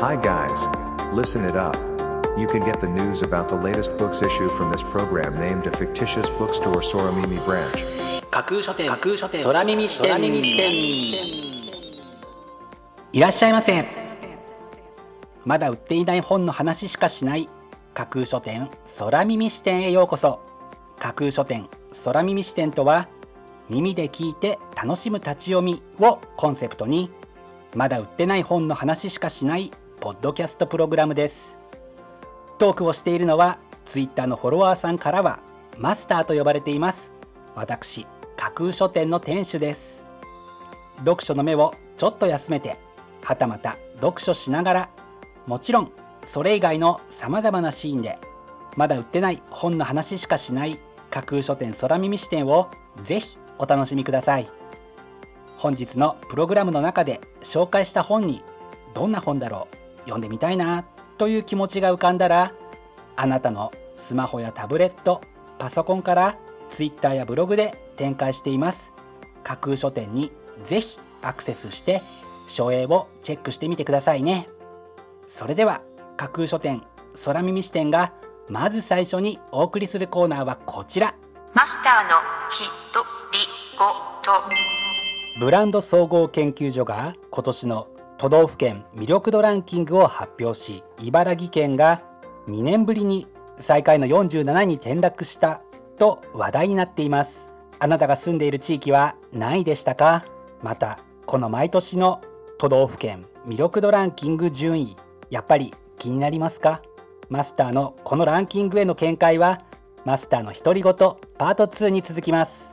Hi guys. Listen it up. You can get the news about the latest books issue from this program named a fictitious bookstore Soramimi branch. 架空書店架空書店空耳視点いらっしゃいませまだ売っていない本の話しかしない架空書店空耳視点へようこそ架空書店空耳視点とは耳で聞いて楽しむ立ち読みをコンセプトにまだ売ってない本の話しかしないポッドキャストプログラムです。トークをしているのはツイッターのフォロワーさんからはマスターと呼ばれています。私架空書店の店主です。読書の目をちょっと休めてはたまた読書しながらもちろんそれ以外のさまざまなシーンでまだ売ってない本の話しかしない架空書店空耳視点をぜひお楽しみください。本日のプログラムの中で紹介した本にどんな本だろう読んでみたいなという気持ちが浮かんだらあなたのスマホやタブレットパソコンから Twitter やブログで展開しています。架空書店にぜひアクセスして書影をチェックしてみてくださいね。それでは架空書店空耳視点がまず最初にお送りするコーナーはこちら。マスターのひとりごと。ブランド総合研究所が今年の都道府県魅力度ランキングを発表し茨城県が2年ぶりに最下位の47位に転落したと話題になっています。あなたが住んでいる地域は何位でしたか？またこの毎年の都道府県魅力度ランキング順位やっぱり気になりますか？マスターのこのランキングへの見解はマスターの独り言パート2に続きます。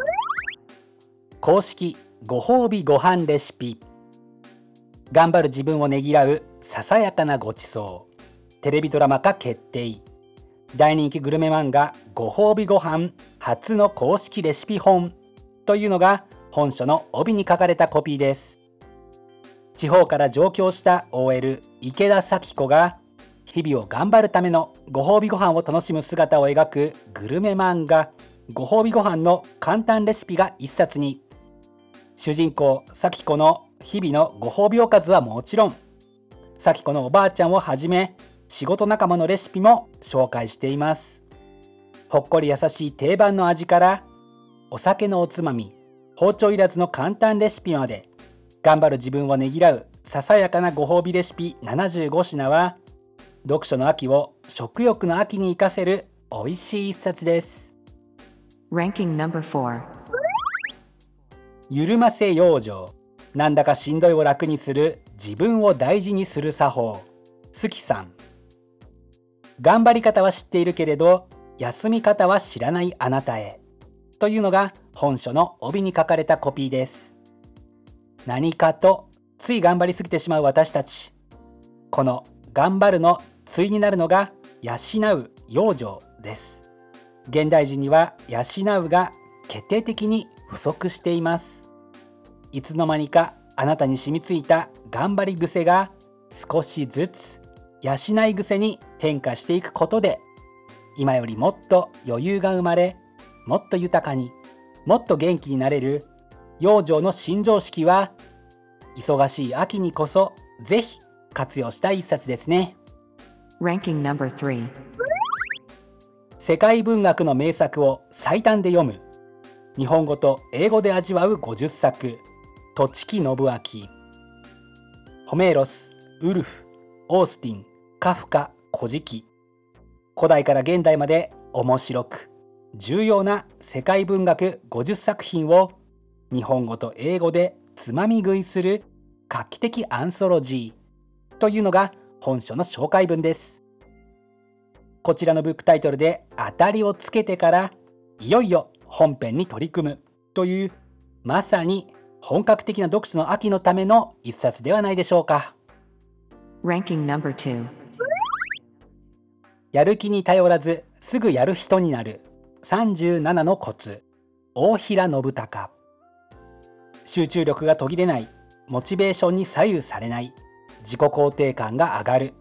公式ご褒美ご飯レシピ。頑張る自分をねぎらうささやかなごちそうテレビドラマ化決定。大人気グルメ漫画ご褒美ご飯初の公式レシピ本。というのが本書の帯に書かれたコピーです。地方から上京した OL 池田咲子が日々を頑張るためのご褒美ご飯を楽しむ姿を描くグルメ漫画ご褒美ご飯の簡単レシピが一冊に。主人公咲子の日々のご褒美おかずはもちろん。咲子のおばあちゃんをはじめ仕事仲間のレシピも紹介しています。ほっこり優しい定番の味からお酒のおつまみ包丁いらずの簡単レシピまで頑張る自分をねぎらうささやかなご褒美レシピ75品は読書の秋を食欲の秋に生かせる美味しい一冊です。緩ませ養生なんだかしんどいを楽にする。自分を大事にする作法。好きさん。頑張り方は知っているけれど休み方は知らないあなたへ。というのが本書の帯に書かれたコピーです。何かとつい頑張りすぎてしまう私たち。この頑張るの対になるのが養う養生です。現代人には養うが決定的に不足しています。いつの間にかあなたに染みついた頑張り癖が少しずつ養い癖に変化していくことで今よりもっと余裕が生まれもっと豊かにもっと元気になれる養生の新常識は忙しい秋にこそぜひ活用したい一冊ですね。世界文学の名作を最短で読む。日本語と英語で味わう50作。土地木信明。ホメーロスウルフオースティンカフカ古事記古代から現代まで面白く重要な世界文学50作品を日本語と英語でつまみ食いする画期的アンソロジーというのが本書の紹介文です。こちらのブックタイトルで当たりをつけてからいよいよ本編に取り組むというまさに本格的な読書の秋のための一冊ではないでしょうか。Ranking number 2. やる気に頼らずすぐやる人になる。37のコツ。大平信孝。集中力が途切れない。モチベーションに左右されない。自己肯定感が上がる。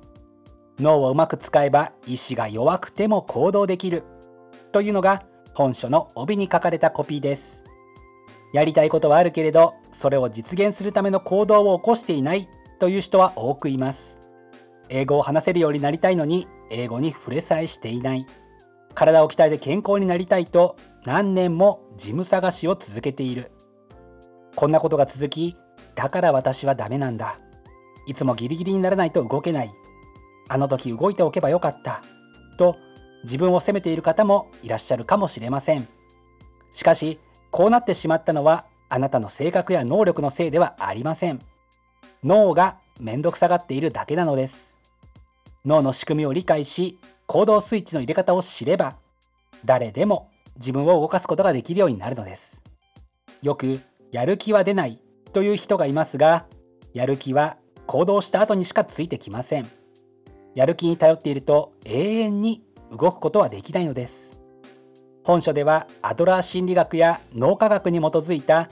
脳をうまく使えば意志が弱くても行動できる。というのが本書の帯に書かれたコピーですやりたいことはあるけれどそれを実現するための行動を起こしていないという人は多くいます。英語を話せるようになりたいのに英語に触れさえしていない。体を鍛えて健康になりたいと何年もジム探しを続けている。こんなことが続きだから私はダメなんだ。いつもギリギリにならないと動けない。あの時動いておけばよかった。と自分を責めている方もいらっしゃるかもしれません。しかしこうなってしまったのはあなたの性格や能力のせいではありません。脳がめんどくさがっているだけなのです。脳の仕組みを理解し行動スイッチの入れ方を知れば誰でも自分を動かすことができるようになるのです。よくやる気は出ないという人がいますがやる気は行動した後にしかついてきません。やる気に頼っていると永遠に動くことはできないのです。本書ではアドラー心理学や脳科学に基づいた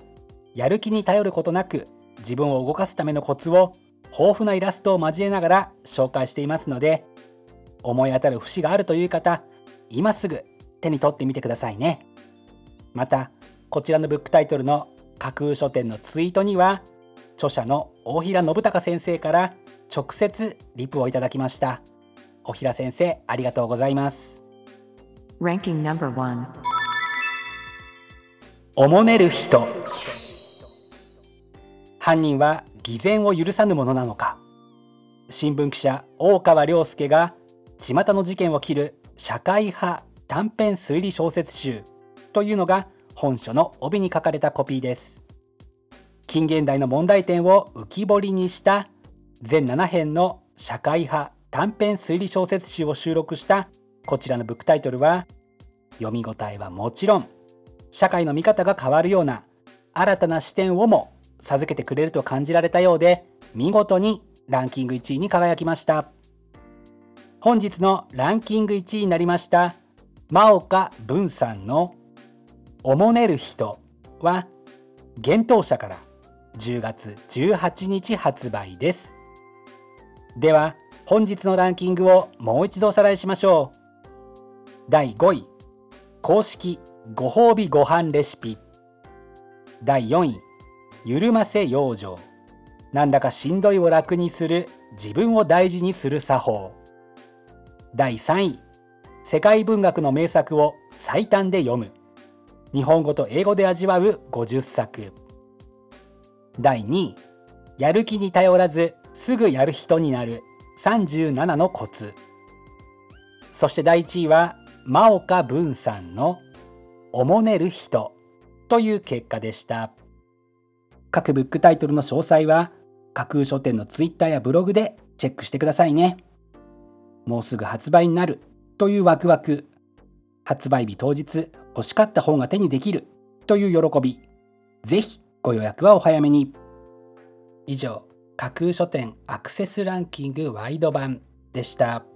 やる気に頼ることなく自分を動かすためのコツを豊富なイラストを交えながら紹介していますので思い当たる節があるという方今すぐ手に取ってみてくださいね。またこちらのブックタイトルの架空書店のツイートには著者の大平信孝先生から直接リプをいただきました。大平先生ありがとうございます。Ranking No.1 おもねる人。犯人は偽善を許さぬものなのか。新聞記者大川良介が巷の事件を切る社会派短編推理小説集というのが本書の帯に書かれたコピーです。近現代の問題点を浮き彫りにした全7編の社会派短編推理小説集を収録したこちらのブックタイトルは読み応えはもちろん社会の見方が変わるような新たな視点をも授けてくれると感じられたようで見事にランキング1位に輝きました。本日のランキング1位になりました真岡文さんの「おもねる人」は幻冬舎から10月18日発売です。では本日のランキングをもう一度おさらいしましょう。第5位。公式ご褒美ご飯レシピ。第4位。ゆるませ養生。なんだかしんどいを楽にする。自分を大事にする作法。第3位。世界文学の名作を最短で読む。日本語と英語で味わう。50作。第2位。やる気に頼らず。すぐやる人になる。37のコツ。そして第1位は。真岡文さんの「おもねる人」という結果でした。各ブックタイトルの詳細は架空書店のツイッターやブログでチェックしてくださいね。もうすぐ発売になるというワクワク。発売日当日欲しかった本が手にできるという喜び。ぜひご予約はお早めに。以上架空書店アクセスランキングワイド版でした。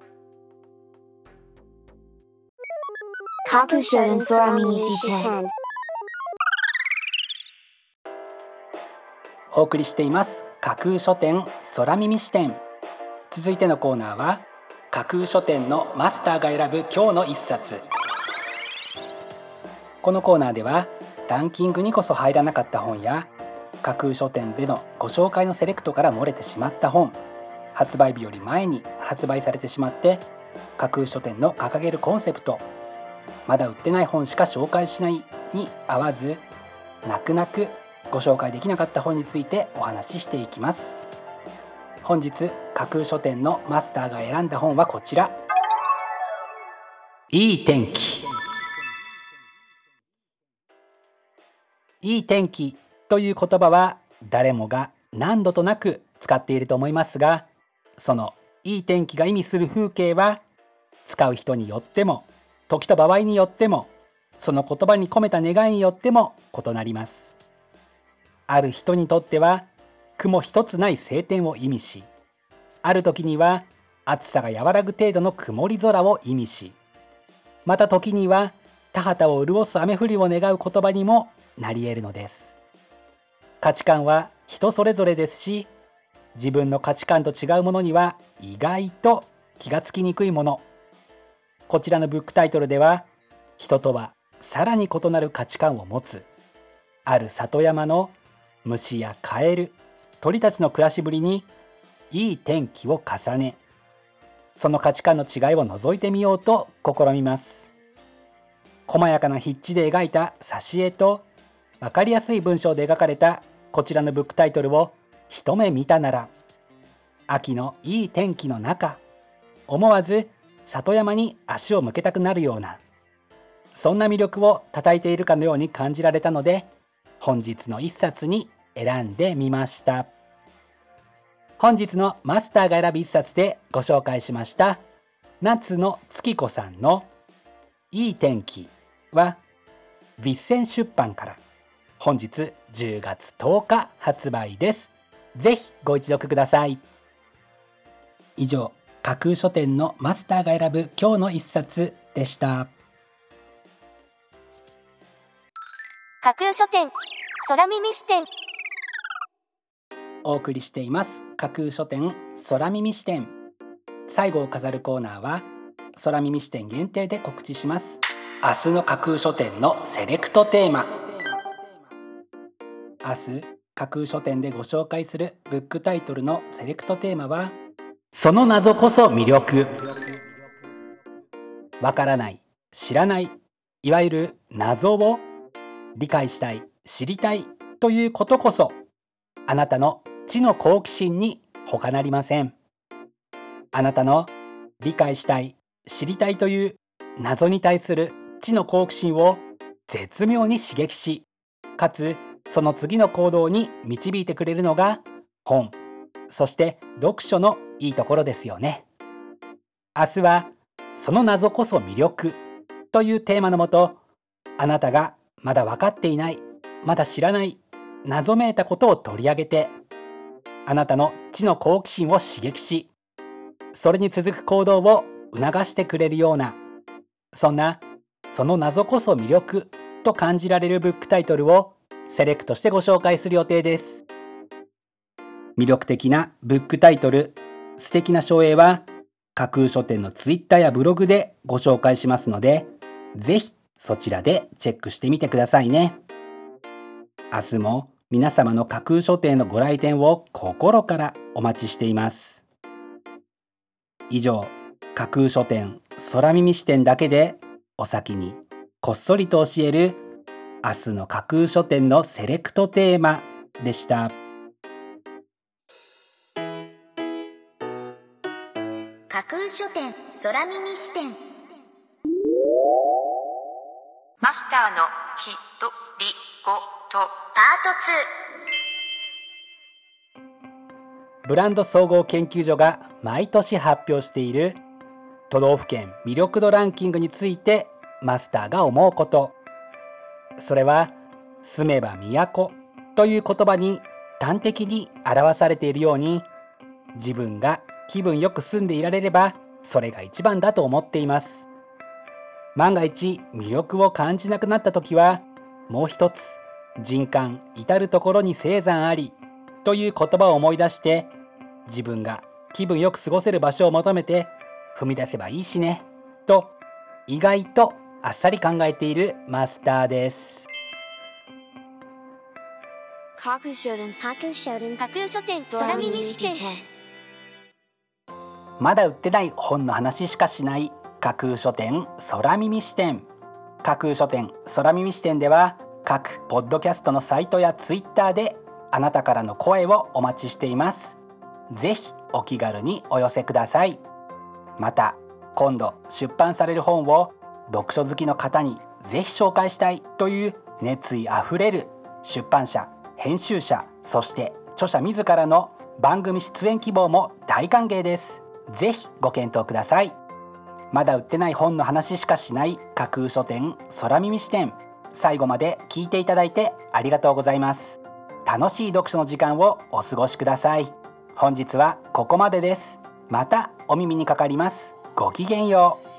架空書店空耳視点お送りしています架空書店空耳視点。続いてのコーナーは架空書店のマスターが選ぶ今日の一冊。このコーナーではランキングにこそ入らなかった本や架空書店でのご紹介のセレクトから漏れてしまった本発売日より前に発売されてしまって架空書店の掲げるコンセプトまだ売ってない本しか紹介しないに合わず泣く泣くご紹介できなかった本についてお話ししていきます。本日架空書店のマスターが選んだ本はこちら。いい天気。いい天気という言葉は誰もが何度となく使っていると思いますがそのいい天気が意味する風景は使う人によっても時と場合によってもその言葉に込めた願いによっても異なります。ある人にとっては雲一つない晴天を意味しある時には暑さが和らぐ程度の曇り空を意味しまた時には田畑を潤す雨降りを願う言葉にもなり得るのです。価値観は人それぞれですし自分の価値観と違うものには意外と気がつきにくいもの。こちらのブックタイトルでは人とはさらに異なる価値観を持つある里山の虫やカエル鳥たちの暮らしぶりにいい天気を重ねその価値観の違いを覗いてみようと試みます。細やかな筆致で描いた挿絵と分かりやすい文章で描かれたこちらのブックタイトルを一目見たなら秋のいい天気の中思わず里山に足を向けたくなるようなそんな魅力を叩いているかのように感じられたので本日の一冊に選んでみました。本日のマスターが選び一冊でご紹介しました夏の月子さんのいい天気はヴィッセン出版から本日10月10日発売です。ぜひご一読ください。以上架空書店のマスターが選ぶ今日の一冊でした。架空書店空耳視点。お送りしています。架空書店空耳視点。最後を飾るコーナーは空耳視点限定で告知します。明日の架空書店のセレクトテーマ。明日架空書店でご紹介するブックタイトルのセレクトテーマはその謎こそ魅力。わからない知らないいわゆる謎を理解したい知りたいということこそあなたの知の好奇心に他なりません。あなたの理解したい知りたいという謎に対する知の好奇心を絶妙に刺激しかつその次の行動に導いてくれるのが本。そして読書のいいところですよね。明日はその謎こそ魅力というテーマのもとあなたがまだ分かっていないまだ知らない謎めいたことを取り上げてあなたの知の好奇心を刺激しそれに続く行動を促してくれるようなそんなその謎こそ魅力と感じられるブックタイトルをセレクトしてご紹介する予定です。魅力的なブックタイトル素敵な書影は架空書店のツイッターやブログでご紹介しますのでぜひそちらでチェックしてみてくださいね。明日も皆様の架空書店のご来店を心からお待ちしています。以上架空書店空耳視点だけでお先にこっそりと教える明日の架空書店のセレクトテーマでした。架空書店空耳視点。マスターのひとりごと。パーブランド総合研究所が毎年発表している都道府県魅力度ランキングについてマスターが思うこと。それは住めば都という言葉に端的に表されているように自分が気分よく住んでいられればそれが一番だと思っています。万が一魅力を感じなくなった時はもう一つ人間至る所に青山ありという言葉を思い出して自分が気分よく過ごせる場所を求めて踏み出せばいいしねと意外とあっさり考えているマスターです。架空書店架空書店架空書店空耳視点まだ売ってない本の話しかしない架空書店空耳視点。架空書店空耳視点では各ポッドキャストのサイトやツイッターであなたからの声をお待ちしています。ぜひお気軽にお寄せください。また今度出版される本を読書好きの方にぜひ紹介したいという熱意あふれる出版社編集者そして著者自らの番組出演希望も大歓迎です。ぜひご検討ください。まだ売ってない本の話しかしない架空書店空耳視点。最後まで聞いていただいてありがとうございます。楽しい読書の時間をお過ごしください。本日はここまでです。またお耳にかかります。ごきげんよう。